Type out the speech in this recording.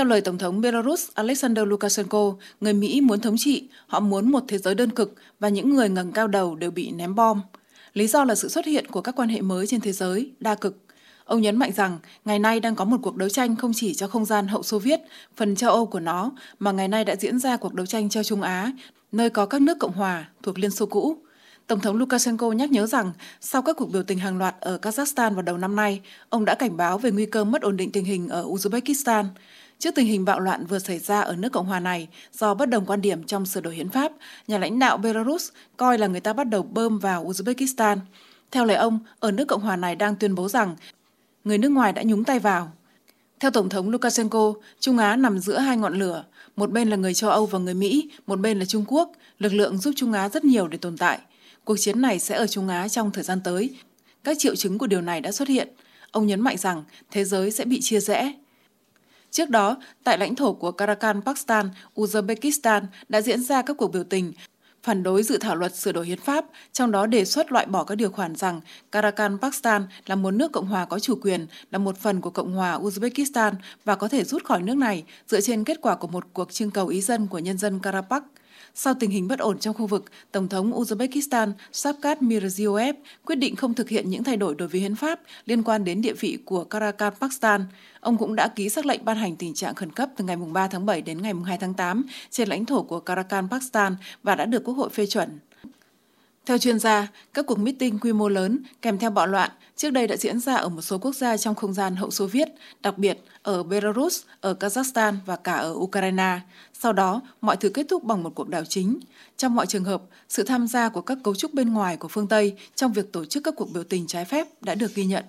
Theo lời Tổng thống Belarus Alexander Lukashenko, người Mỹ muốn thống trị, họ muốn một thế giới đơn cực và những người ngẩng cao đầu đều bị ném bom. Lý do là sự xuất hiện của các quan hệ mới trên thế giới, đa cực. Ông nhấn mạnh rằng ngày nay đang có một cuộc đấu tranh không chỉ cho không gian hậu Xô Viết, phần châu Âu của nó, mà ngày nay đã diễn ra cuộc đấu tranh cho Trung Á, nơi có các nước Cộng hòa thuộc Liên Xô cũ. Tổng thống Lukashenko nhắc nhớ rằng sau các cuộc biểu tình hàng loạt ở Kazakhstan vào đầu năm nay, ông đã cảnh báo về nguy cơ mất ổn định tình hình ở Uzbekistan. Trước tình hình bạo loạn vừa xảy ra ở nước Cộng hòa này do bất đồng quan điểm trong sửa đổi hiến pháp, nhà lãnh đạo Belarus coi là người ta bắt đầu bơm vào Uzbekistan. Theo lời ông, ở nước Cộng hòa này đang tuyên bố rằng người nước ngoài đã nhúng tay vào. Theo Tổng thống Lukashenko, Trung Á nằm giữa hai ngọn lửa, một bên là người châu Âu và người Mỹ, một bên là Trung Quốc. Lực lượng giúp Trung Á rất nhiều để tồn tại. Cuộc chiến này sẽ ở Trung Á trong thời gian tới. Các triệu chứng của điều này đã xuất hiện. Ông nhấn mạnh rằng thế giới sẽ bị chia rẽ. Trước đó, tại lãnh thổ của Karakhan, Pakistan, Uzbekistan đã diễn ra các cuộc biểu tình phản đối dự thảo luật sửa đổi hiến pháp, trong đó đề xuất loại bỏ các điều khoản rằng Karakhan, Pakistan là một nước Cộng hòa có chủ quyền, là một phần của Cộng hòa Uzbekistan và có thể rút khỏi nước này dựa trên kết quả của một cuộc trưng cầu ý dân của nhân dân Karabakh. Sau tình hình bất ổn trong khu vực, Tổng thống Uzbekistan Shavkat Mirziyoyev quyết định không thực hiện những thay đổi đối với hiến pháp liên quan đến địa vị của Karakan, Pakistan. Ông cũng đã ký xác lệnh ban hành tình trạng khẩn cấp từ ngày 3 tháng 7 đến ngày 2 tháng 8 trên lãnh thổ của Karakan, Pakistan và đã được Quốc hội phê chuẩn. Theo chuyên gia, các cuộc meeting quy mô lớn kèm theo bạo loạn trước đây đã diễn ra ở một số quốc gia trong không gian hậu Xô Viết, đặc biệt ở Belarus, ở Kazakhstan và cả ở Ukraine. Sau đó, mọi thứ kết thúc bằng một cuộc đảo chính. Trong mọi trường hợp, sự tham gia của các cấu trúc bên ngoài của phương Tây trong việc tổ chức các cuộc biểu tình trái phép đã được ghi nhận.